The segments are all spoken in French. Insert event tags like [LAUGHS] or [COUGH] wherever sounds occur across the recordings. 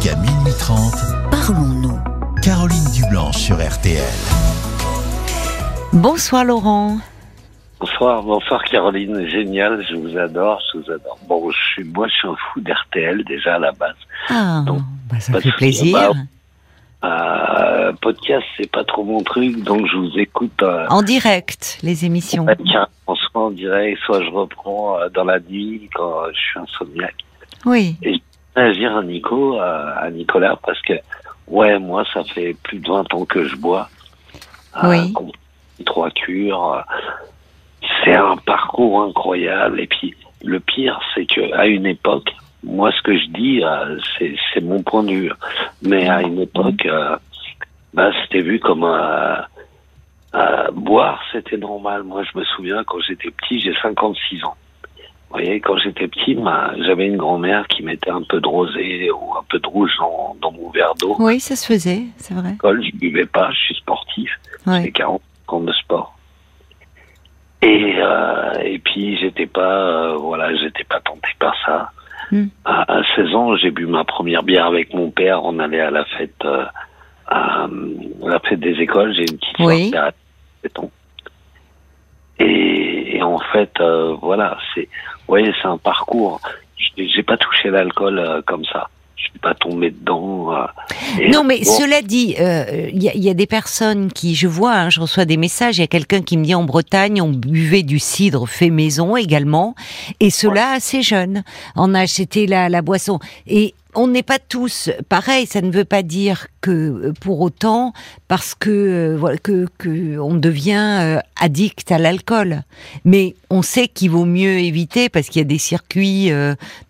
Jusqu'à minuit 30, Parlons-nous. Caroline Dublanche sur RTL. Bonsoir Laurent. Bonsoir, bonsoir Caroline, génial, je vous adore, je vous adore. Bon, je suis, moi je suis un fou d'RTL déjà à la base. Ah, Donc, bah, ça fait que, plaisir. bah, Euh, podcast, c'est pas trop mon truc, donc je vous écoute euh, En direct, les émissions. en soit en direct, soit je reprends euh, dans la nuit quand je suis insomniaque. Oui. Je dire à Nico, à Nicolas, parce que ouais, moi ça fait plus de 20 ans que je bois. Oui. qu'on- Trois cures. euh, C'est un parcours incroyable. Et puis le pire, c'est que à une époque, moi ce que je dis, euh, c'est c'est mon point de vue. Mais à une époque, euh, bah, c'était vu comme un boire, c'était normal. Moi, je me souviens quand j'étais petit, j'ai 56 ans. Vous voyez, quand j'étais petit, j'avais une grand-mère qui mettait un peu de rosé ou un peu de rouge dans, dans mon verre d'eau. Oui, ça se faisait, c'est vrai. L'école, je buvais pas, je suis sportif. Ouais. J'ai 40 ans de sport. Et, euh, et puis, j'étais pas, euh, voilà, j'étais pas tenté par ça. Hmm. À, à 16 ans, j'ai bu ma première bière avec mon père. On allait à la fête, euh, à, la fête des écoles. J'ai une petite Oui. soeur qui a 7 ans. Et, et en fait, euh, voilà, c'est, vous voyez, c'est un parcours. J'ai pas touché l'alcool euh, comme ça. Je suis pas tombé dedans. euh, Non, mais bon, cela dit, il y, a- il y a des personnes qui, je vois, hein, je reçois des messages, il y a quelqu'un qui me dit en Bretagne, on buvait du cidre fait maison également, et cela assez jeune. On a acheté la, la boisson. Et on n'est pas tous pareil, ça ne veut pas dire que euh, pour autant, parce que, euh, voilà, que, que on devient euh, addict à l'alcool. Mais on sait qu'il vaut mieux éviter parce qu'il y a des circuits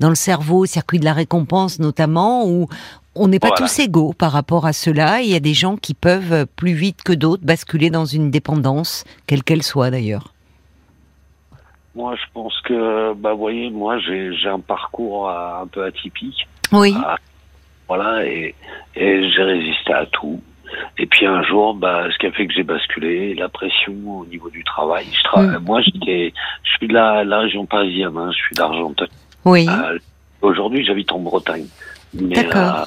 dans le cerveau, circuits de la récompense notamment, où on n'est pas Voilà. tous égaux par rapport à cela. Il y a des gens qui peuvent plus vite que d'autres basculer dans une dépendance, quelle qu'elle soit d'ailleurs. Moi, je pense que, bah, vous voyez, moi, j'ai j'ai un parcours un peu atypique. Oui, Ah, voilà, et, et j'ai résisté à tout. Et puis un jour, bah, ce qui a fait que j'ai basculé, la pression au niveau du travail. Je tra- Mm. Moi, j'étais, je suis de la, la région parisienne, hein, je suis d'Argenteuil. oui, Euh, Aujourd'hui, j'habite en Bretagne. Mais, d'accord. euh,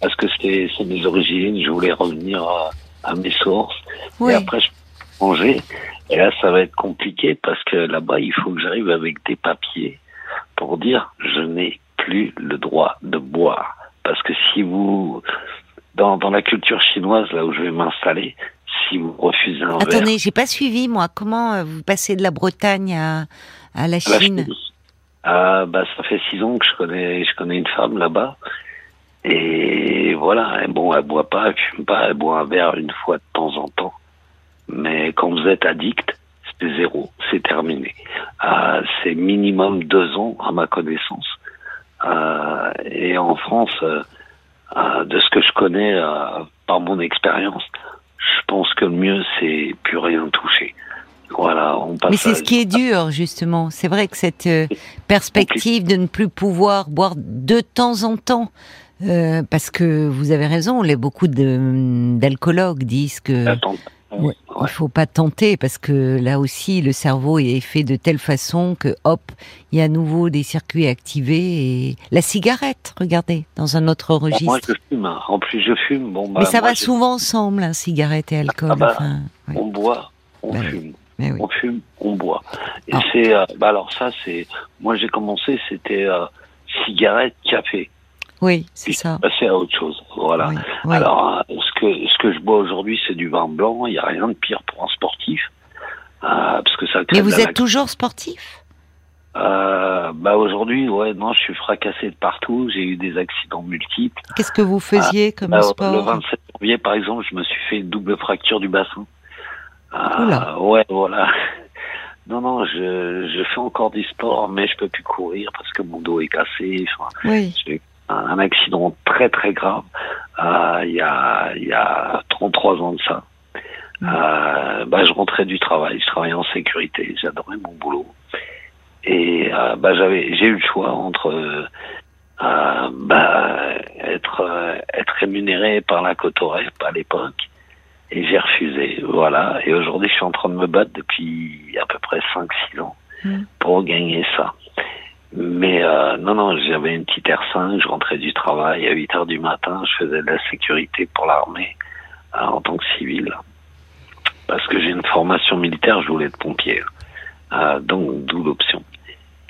parce que c'est c'est mes origines, je voulais revenir à, à mes sources. Oui, Et après, je peux manger. Et là, ça va être compliqué parce que là-bas, il faut que j'arrive avec des papiers pour dire je n'ai plus le droit de boire. Parce que si vous, dans, dans la culture chinoise, là où je vais m'installer, si vous refusez un verre, attendez, j'ai pas suivi moi. Comment euh, vous passez de la Bretagne à, à la Chine ah, bah, ça fait six ans que je connais, je connais une femme là-bas. Et voilà, et bon, elle boit pas, elle fume pas, elle boit un verre une fois de temps en temps. Mais quand vous êtes addict, c'est zéro, c'est terminé. Euh, c'est minimum deux ans à ma connaissance. Euh, et en France, euh, euh, de ce que je connais par mon expérience, je pense que le mieux c'est plus rien toucher. Voilà, on passe. Mais c'est à- ce qui est dur, justement. C'est vrai que cette perspective de ne plus pouvoir boire de temps en temps, euh, parce que vous avez raison, les, beaucoup de- d'alcoologues disent que Attends. Il faut pas tenter, parce que là aussi, le cerveau est fait de telle façon que, hop, il y a à nouveau des circuits activés. Et la cigarette, regardez, dans un autre Bon, moi, registre. je fume. hein. En plus, je fume. Bon, bah, Mais ça moi, va souvent ensemble, hein, cigarette et alcool. Ah bah, enfin, ouais. On boit, on Bah fume. Oui. On fume, on boit. Et Ah. c'est, euh, bah alors ça, c'est, moi j'ai commencé, c'était euh, cigarette, café. Oui, c'est ça. passer à autre chose. Voilà. Oui, oui. Alors, euh, ce que ce que je bois aujourd'hui, c'est du vin blanc. Il n'y a rien de pire pour un sportif, euh, parce que ça. Mais vous êtes toujours sportif? Euh, bah aujourd'hui, ouais, non, je suis fracassé de partout. J'ai eu des accidents multiples. Qu'est-ce que vous faisiez comme Alors, sport Le 27 janvier, par exemple, je me suis fait une double fracture du bassin. Euh, ouais, voilà. [LAUGHS] Non, non, je, je fais encore du sport, mais je peux plus courir parce que mon dos est cassé. Enfin, Oui, j'ai un, accident très très grave euh, il y a il y a 33 ans de ça. Mm. Euh, bah, je rentrais du travail, je travaillais en sécurité, j'adorais mon boulot. Et euh, bah, j'avais j'ai eu le choix entre euh, bah, être être rémunéré par la Cotorep à l'époque et j'ai refusé, voilà. Et aujourd'hui, je suis en train de me battre depuis à peu près 5-6 ans Mm. pour gagner ça. Mais euh, non, non, j'avais une petite R5, je rentrais du travail à 8 heures du matin, je faisais de la sécurité pour l'armée euh, en tant que civil. Parce que j'ai une formation militaire, je voulais être pompier. Euh, donc, d'où l'option.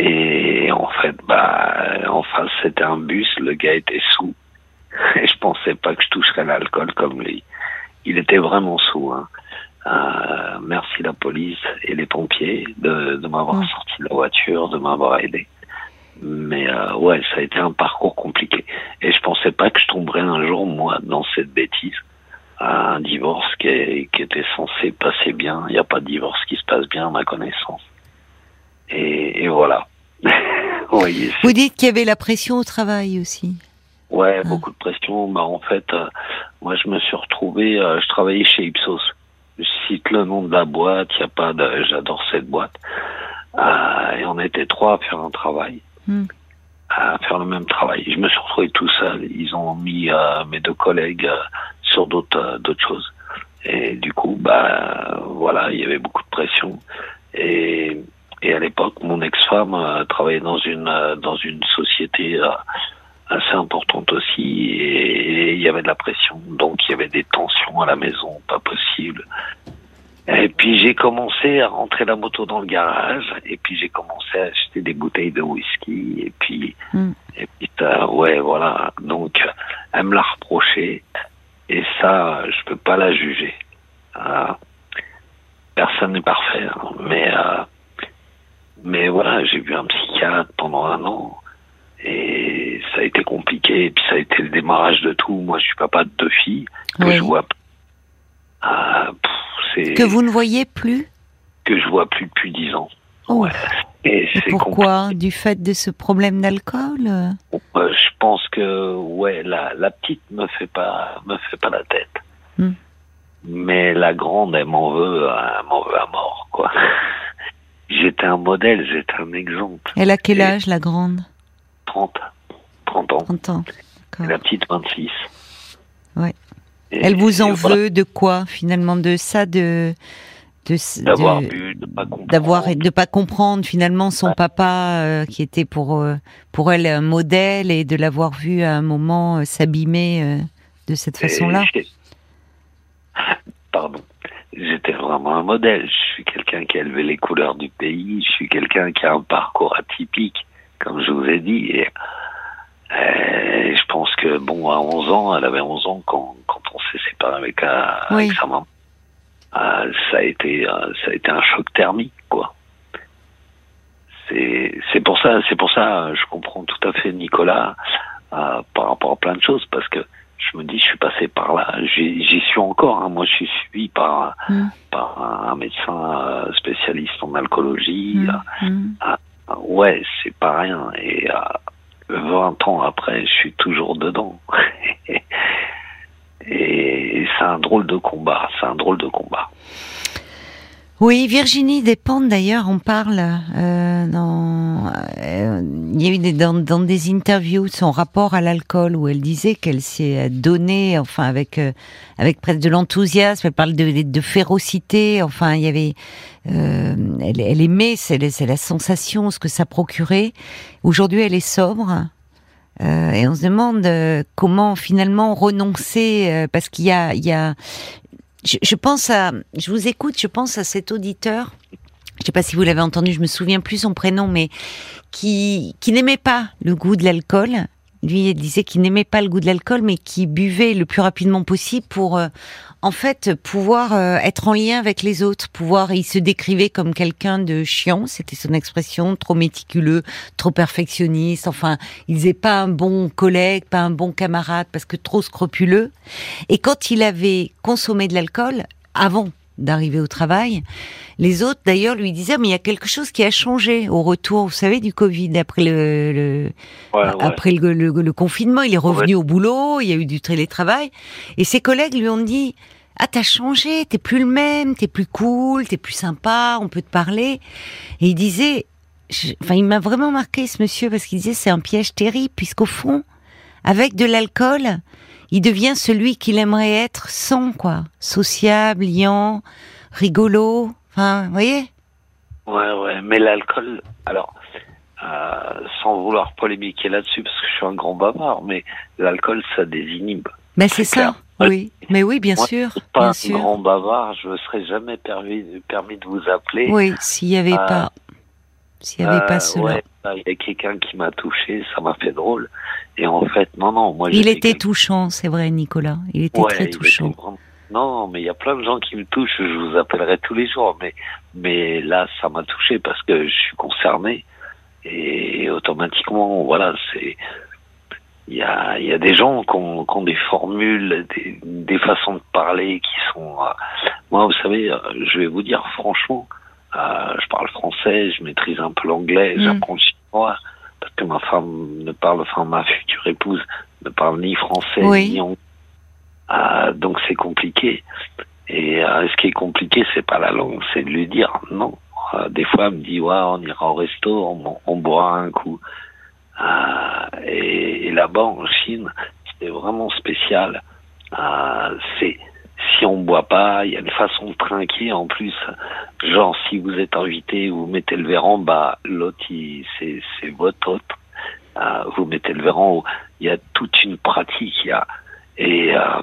Et en fait, bah, en face, c'était un bus, le gars était sous. [LAUGHS] Et je pensais pas que je toucherais l'alcool comme lui. Il était vraiment sous. Hein. Euh, merci la police et les pompiers de, de m'avoir sorti de la voiture, de m'avoir aidé. Mais euh, ouais, ça a été un parcours compliqué. Et je pensais pas que je tomberais un jour, moi, dans cette bêtise. Un divorce qui, est- qui était censé passer bien. Il n'y a pas de divorce qui se passe bien à ma connaissance. Et, et voilà. [LAUGHS] Vous dites qu'il y avait la pression au travail aussi. Ouais, Ah. beaucoup de pression. Bah, en fait, euh, moi, je me suis retrouvé, euh, je travaillais chez Ipsos. Je cite le nom de la boîte, il y a pas de, j'adore cette boîte. Euh, et on était trois à faire un travail, À faire le même travail. Je me suis retrouvé tout seul. Ils ont mis euh, mes deux collègues euh, sur d'autres, euh, d'autres choses. Et du coup, bah, voilà, il y avait beaucoup de pression. Et, et à l'époque, mon ex-femme travaillait dans une, dans une société assez importante aussi et il y avait de la pression donc il y avait des tensions à la maison pas possible et puis j'ai commencé à rentrer la moto dans le garage et puis j'ai commencé à acheter des bouteilles de whisky et puis Mm. et puis euh, ouais voilà donc elle me l'a reproché et ça je peux pas la juger Euh, personne n'est parfait hein, mais euh, mais voilà j'ai vu un psychiatre pendant un an et ça a été compliqué. Et puis ça a été le démarrage de tout. Moi, je suis papa de deux filles que Oui. je vois. Pff, c'est Que vous ne voyez plus que je vois plus depuis dix ans. Oh. Ouais. Et pourquoi Du fait de ce problème d'alcool. Euh, je pense que ouais, la, la petite me fait pas me fait pas la tête. Hmm. Mais la grande, elle m'en veut, elle m'en veut à mort, quoi. [LAUGHS] J'étais un modèle, j'étais un exemple. Elle a quel Et- âge, la grande 30, 30 ans. 30 ans. La petite 26. Ouais. Et- Elle vous en voilà. veut de quoi, finalement De ça, de. D'avoir de- de pas comprendre. de pas comprendre finalement son papa euh, qui était pour euh, pour elle un modèle et de l'avoir vu à un moment euh, s'abîmer de cette Et façon-là? [LAUGHS] Pardon. J'étais vraiment un modèle. Je suis quelqu'un qui a élevé les couleurs du pays. Je suis quelqu'un qui a un parcours atypique, comme je vous ai dit. Et, bon, à 11 ans, elle avait 11 ans quand, quand on s'est séparé avec, avec Oui. sa maman. Euh, ça a été, euh, ça a été un choc thermique, quoi. C'est, c'est pour ça, c'est pour ça, je comprends tout à fait Nicolas euh, par rapport à plein de choses, parce que je me dis, je suis passé par là, j'y suis encore. hein. Moi, je suis suivi par, Mm. par un médecin spécialiste en alcoolologie. Mm, mm. Ouais, c'est pas rien. Et 20 ans après, je suis toujours dedans. [LAUGHS] Et c'est un drôle de combat. C'est un drôle de combat. Oui, Virginie Despentes d'ailleurs, on parle euh, dans, euh, il y a eu des, dans, dans des interviews son rapport à l'alcool où elle disait qu'elle s'est donnée, enfin avec euh, avec presque de l'enthousiasme. Elle parle de, de férocité. Enfin, il y avait, euh, elle, elle aimait, c'est c'est la sensation, ce que ça procurait. Aujourd'hui, elle est sobre. Euh, et on se demande euh, comment finalement renoncer euh, parce qu'il y a, il y a je, pense à, je vous écoute, je pense à cet auditeur. Je sais pas si vous l'avez entendu, je me souviens plus son prénom, mais qui qui n'aimait pas le goût de l'alcool. Lui, disait qu'il n'aimait pas le goût de l'alcool, mais qui buvait le plus rapidement possible pour, euh, en fait, pouvoir euh, être en lien avec les autres, pouvoir. Il se décrivait comme quelqu'un de chiant, c'était son expression, trop méticuleux, trop perfectionniste. Enfin, il disait pas un bon collègue, pas un bon camarade, parce que trop scrupuleux. Et quand il avait consommé de l'alcool, avant d'arriver au travail, les autres d'ailleurs lui disaient mais il y a quelque chose qui a changé au retour, vous savez, du Covid après le, le- Ouais, ouais. après le, le- le confinement, il est revenu au boulot, il y a eu du télétravail, et ses collègues lui ont dit ah t'as changé, t'es plus le même, t'es plus cool, t'es plus sympa, on peut te parler. Et il disait, je- enfin il m'a vraiment marqué ce monsieur parce qu'il disait c'est un piège terrible puisqu'au fond, avec de l'alcool, il devient celui qu'il aimerait être sans quoi, sociable, liant, rigolo. Enfin, vous voyez? Ouais, ouais, mais l'alcool, alors, euh, sans vouloir polémiquer là-dessus, parce que je suis un grand bavard, mais l'alcool, ça désinhibe. Mais c'est ça, clair. oui. Mais oui, bien Moi, sûr, pas bien un sûr. grand bavard, je me serais jamais permis, permis de vous appeler. Oui, s'il n'y avait Euh, pas, s'il n'y avait Euh, pas cela. ouais, il y a quelqu'un qui m'a touché, ça m'a fait drôle. Et en fait, non, non, moi Il était touchant, c'est vrai, Nicolas. Il était Ouais, très était touchant. Non, mais il y a plein de gens qui me touchent, je vous appellerai tous les jours, mais, mais là, ça m'a touché parce que je suis concerné. Et automatiquement, voilà, c'est. Il y a, y a des gens qui ont, qui ont des formules, des, des façons de parler qui sont. euh, moi, vous savez, euh, je vais vous dire franchement, euh, je parle français, je maîtrise un peu l'anglais, Mm. j'apprends le chinois, parce que ma femme ne parle, enfin ma future épouse ne parle ni français Oui. ni anglais. Ah, donc c'est compliqué. Et euh, ce qui est compliqué, c'est pas la langue, c'est de lui dire non. Euh, des fois, elle me dit ouais, on ira au resto, on, on boira un coup. Euh, et, et là-bas en Chine, c'est vraiment spécial. Euh, c'est si on boit pas, il y a une façon de trinquer en plus. Genre si vous êtes invité, vous mettez le verre en bas, l'autre c'est c'est votre hôte. Euh, vous mettez le verre en haut. Il y a toute une pratique. Il y a et euh,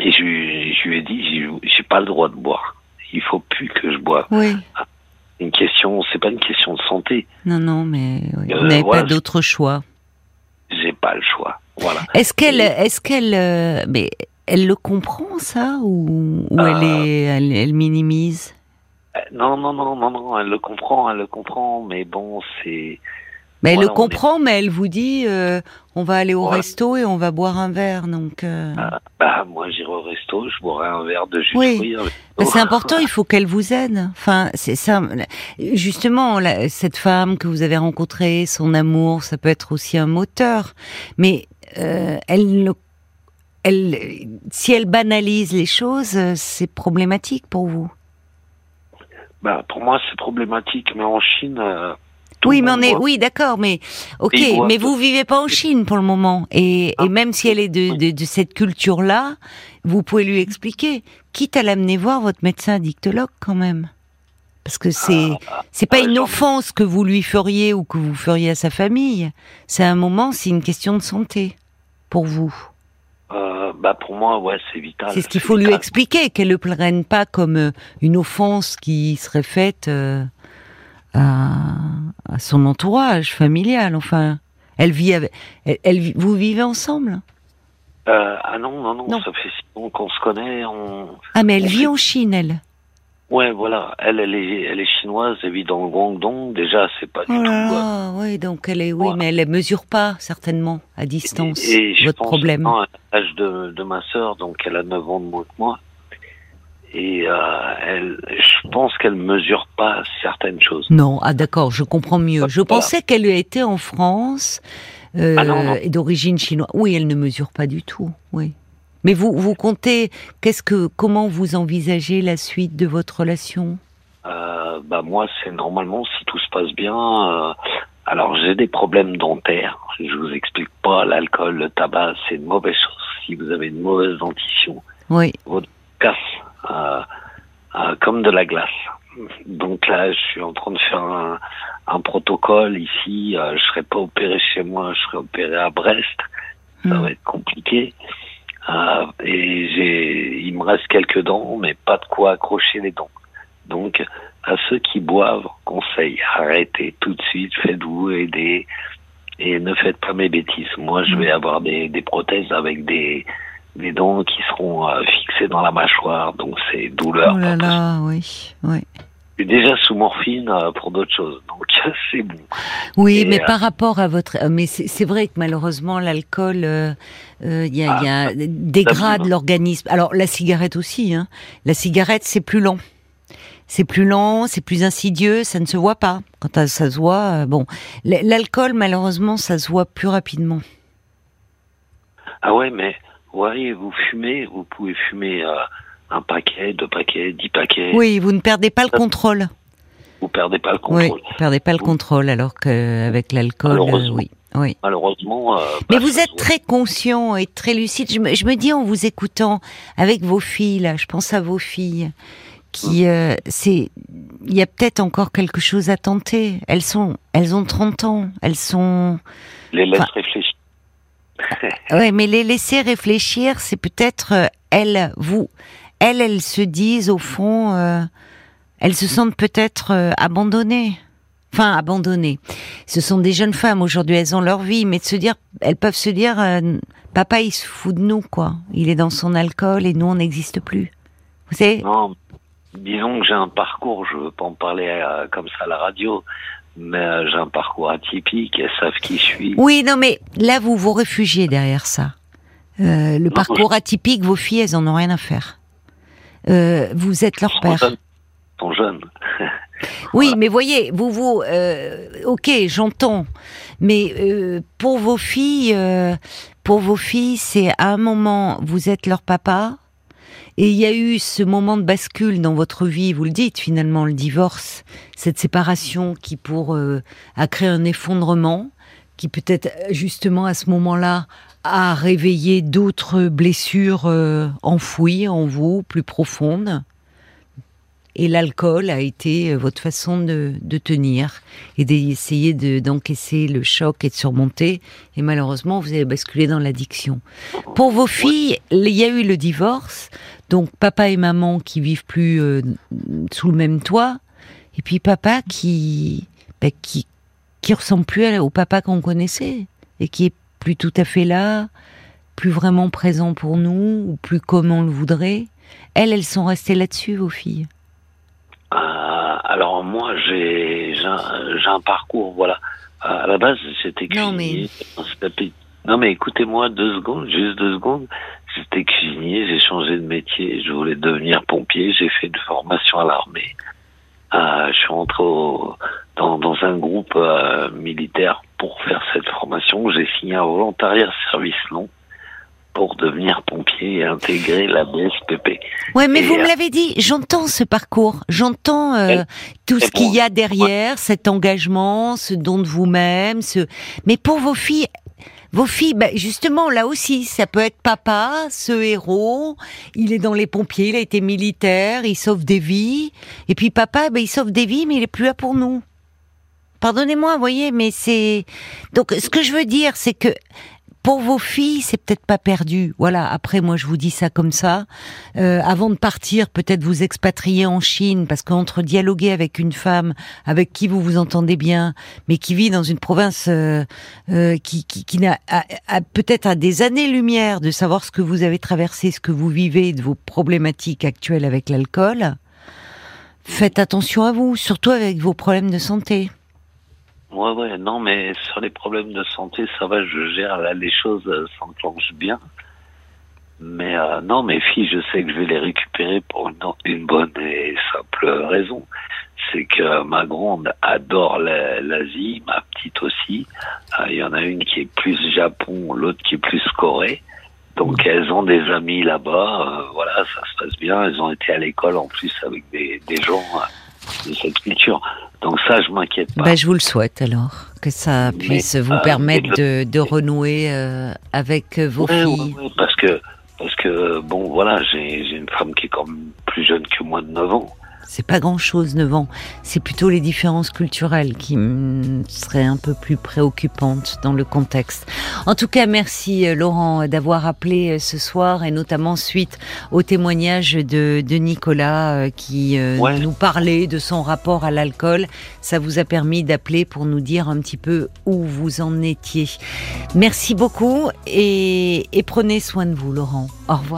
et je, lui- je lui ai dit, j'ai- j'ai pas le droit de boire. Il faut plus que je boive. Oui, Une question, c'est pas une question de santé. non, non, mais oui. Euh, vous n'avez voilà. pas d'autre choix. J'ai pas le choix. Voilà. Est-ce qu'elle, est-ce qu'elle, euh, mais elle le comprend ça ou, ou Euh. elle est, elle, elle minimise? Euh, Non, non, non, non, non. Elle le comprend, elle le comprend. Mais bon, c'est. Mais elle Voilà, le est- comprend, mais elle vous dit, euh, on va aller au resto et on va boire un verre. Donc, euh, bah, moi, j'irai au resto, je boirai un verre de jus de Oui. fruits. bah, c'est important. Il faut qu'elle vous aide. Enfin, c'est ça. Justement, la- cette femme que vous avez rencontrée, son amour, ça peut être aussi un moteur. Mais euh, elle, le- elle, si elle banalise les choses, c'est problématique pour vous? Bah, pour moi, c'est problématique. Mais en Chine. euh, Oui, mais on est, oui, d'accord, mais ok, mais vous vivez pas en Chine pour le moment, et, et Ah. même si elle est de, de, de cette culture-là, vous pouvez lui expliquer, quitte à l'amener voir votre médecin addictologue quand même, parce que c'est c'est pas ah, une offense que vous lui feriez ou que vous feriez à sa famille, c'est un moment, c'est une question de santé pour vous. Bah, pour moi, ouais, c'est vital. C'est ce qu'il faut lui expliquer, qu'elle le prenne pas comme euh, une offense qui serait faite euh, à, à son entourage familial. Enfin, elle vit avec, elle, vous vivez ensemble? Euh, ah non, non, non, Non. ça fait six ans qu'on se connaît. On... Ah, mais elle vit fait- en Chine, elle. Ouais, voilà. Elle, elle est, elle est chinoise, elle vit dans le Guangdong. Déjà, c'est pas du Oh tout. là euh, là, oui, donc elle est, oui, mais elle mesure pas certainement à distance Et, et je votre pense problème. l'âge de, de ma sœur, donc elle a 9 ans de moins que moi. Et euh, elle, je pense qu'elle mesure pas certaines choses. Non, ah d'accord, je comprends mieux. Je Voilà. pensais qu'elle était en France euh, Ah non, non. et d'origine chinoise. Oui, elle ne mesure pas du tout. Oui. Mais vous, vous comptez, qu'est-ce que, comment vous envisagez la suite de votre relation? Euh, bah moi, c'est normalement si tout se passe bien. euh, alors j'ai des problèmes dentaires. Je vous explique pas. L'alcool, le tabac, c'est une mauvaise chose. Si vous avez une mauvaise dentition, Oui, casse euh, euh, comme de la glace. Donc là, je suis en train de faire un, un protocole ici. Je serai pas opéré chez moi, je serai opéré à Brest. Ça Hmm. va être compliqué. Euh, et j'ai, il me reste quelques dents, mais pas de quoi accrocher les dents. Donc, à ceux qui boivent, conseil, arrêtez tout de suite, faites-vous aider et ne faites pas mes bêtises. Moi, je vais avoir des, des prothèses avec des, des dents qui seront euh, fixées dans la mâchoire, donc c'est douleur. oh là là, oui, oui. Suis déjà sous morphine euh, pour d'autres choses, donc [LAUGHS] c'est bon. Oui, Et, mais euh, par rapport à votre, euh, mais c'est vrai que malheureusement l'alcool, euh, euh, il y a, il y a- dégrade l'organisme. Alors la cigarette aussi, hein. La cigarette c'est plus lent. C'est plus lent, c'est plus insidieux, ça ne se voit pas. Quand ça se voit, bon, l'alcool malheureusement ça se voit plus rapidement. Ah ouais, mais voyez, vous fumez, vous pouvez fumer euh, un paquet, deux paquets, dix paquets. Oui, vous ne perdez pas le contrôle. Vous perdez pas le Oui, contrôle. vous perdez pas le Oui. contrôle, alors qu'avec l'alcool, euh, oui, oui. Malheureusement. euh, Mais bah, vous êtes très conscient et très lucide. Je me, je me dis en vous écoutant avec vos filles, là, je pense à vos filles, qui, euh, c'est, il y a peut-être encore quelque chose à tenter. Elles sont, elles ont 30 ans, elles sont. Les laisse Enfin- réfléchir. [LAUGHS] Ouais, mais les laisser réfléchir, c'est peut-être euh, elles, vous, elles, elles se disent au fond, euh, elles se sentent peut-être euh, abandonnées. Enfin, abandonnées. Ce sont des jeunes femmes aujourd'hui, elles ont leur vie, mais de se dire, elles peuvent se dire, euh, papa, il se fout de nous, quoi. Il est dans son alcool et nous, on n'existe plus. Vous savez? Non, disons que j'ai un parcours, je veux pas en parler comme ça à la radio, mais j'ai un parcours atypique, elles savent qui je suis. Oui, non, mais là, vous vous réfugiez derrière ça. Euh, le parcours atypique, vos filles, elles en ont rien à faire. Euh, vous êtes leur Ils sont père. jeunes. Sont jeunes. [LAUGHS] Oui, mais voyez, vous, vous, euh, ok, j'entends, mais euh, pour vos filles, pour vos filles, c'est à un moment, vous êtes leur papa, et il y a eu ce moment de bascule dans votre vie, vous le dites finalement, le divorce, cette séparation qui pour euh, a créé un effondrement, qui peut-être justement à ce moment-là a réveillé d'autres blessures euh, enfouies en vous, plus profondes. Et l'alcool a été euh, votre façon de, de tenir et d'essayer de- d'encaisser le choc et de surmonter. Et malheureusement, vous avez basculé dans l'addiction. Pour vos filles, il y a eu le divorce. Donc papa et maman qui vivent plus euh, sous le même toit. Et puis papa qui, bah, qui, qui ressemble plus au papa qu'on connaissait. Et qui est plus tout à fait là, plus vraiment présent pour nous, ou plus comme on le voudrait. Elles, elles sont restées là-dessus, vos filles. Euh, alors moi, j'ai un, un parcours, voilà. Euh, à la base, j'étais Non, cuisinier. C'était- Non mais écoutez-moi deux secondes, juste deux secondes. J'étais cuisinier, j'ai changé de métier, je voulais devenir pompier, j'ai fait une formation à l'armée. Euh, je suis rentré au- dans, dans un groupe euh, militaire pour faire cette formation. J'ai signé un volontariat service long pour devenir pompier et intégrer la BSPP. Ouais, mais Et, vous me euh, l'avez dit, j'entends ce parcours, j'entends euh, tout ce qu'il y a derrière, cet engagement, ce don de vous-même, ce. Mais pour vos filles, vos filles, bah, justement, là aussi, ça peut être papa, ce héros, il est dans les pompiers, il a été militaire, il sauve des vies, et puis papa, bah, il sauve des vies, mais il est plus là pour nous. Pardonnez-moi, vous voyez, mais c'est donc ce que je veux dire, c'est que pour vos filles, c'est peut-être pas perdu. Voilà. Après, moi, je vous dis ça comme ça. Euh, avant de partir, peut-être vous expatrier en Chine, parce qu'entre dialoguer avec une femme avec qui vous vous entendez bien, mais qui vit dans une province euh, euh, qui, qui, qui n'a peut-être à des années-lumière de savoir ce que vous avez traversé, ce que vous vivez, de vos problématiques actuelles avec l'alcool, faites attention à vous, surtout avec vos problèmes de santé. Ouais, ouais, non, mais sur les problèmes de santé, ça va, je gère, là, les choses euh, s'enclenchent bien. Mais euh, non, mes filles, je sais que je vais les récupérer pour une, bonne et simple raison. C'est que ma grande adore la- l'Asie, ma petite aussi. Euh, Il y en a une qui est plus Japon, l'autre qui est plus Corée. Donc elles ont des amis là-bas, euh, voilà, ça se passe bien. Elles ont été à l'école en plus avec des, des gens euh, de cette culture. Donc ça, je m'inquiète pas. Ben, je vous le souhaite alors, que ça Mais, puisse vous euh, permettre de, de renouer euh, avec euh, vos Ouais, filles. ouais, ouais, parce que parce que bon voilà j'ai j'ai une femme qui est quand même plus jeune que moi de 9 ans C'est pas grand-chose, 9 ans. C'est plutôt les différences culturelles qui seraient un peu plus préoccupantes dans le contexte. En tout cas, merci euh, Laurent d'avoir appelé euh, ce soir et notamment suite au témoignage de, de Nicolas euh, qui euh, Ouais. nous parlait de son rapport à l'alcool. Ça vous a permis d'appeler pour nous dire un petit peu où vous en étiez. Merci beaucoup et, et prenez soin de vous, Laurent. Au revoir.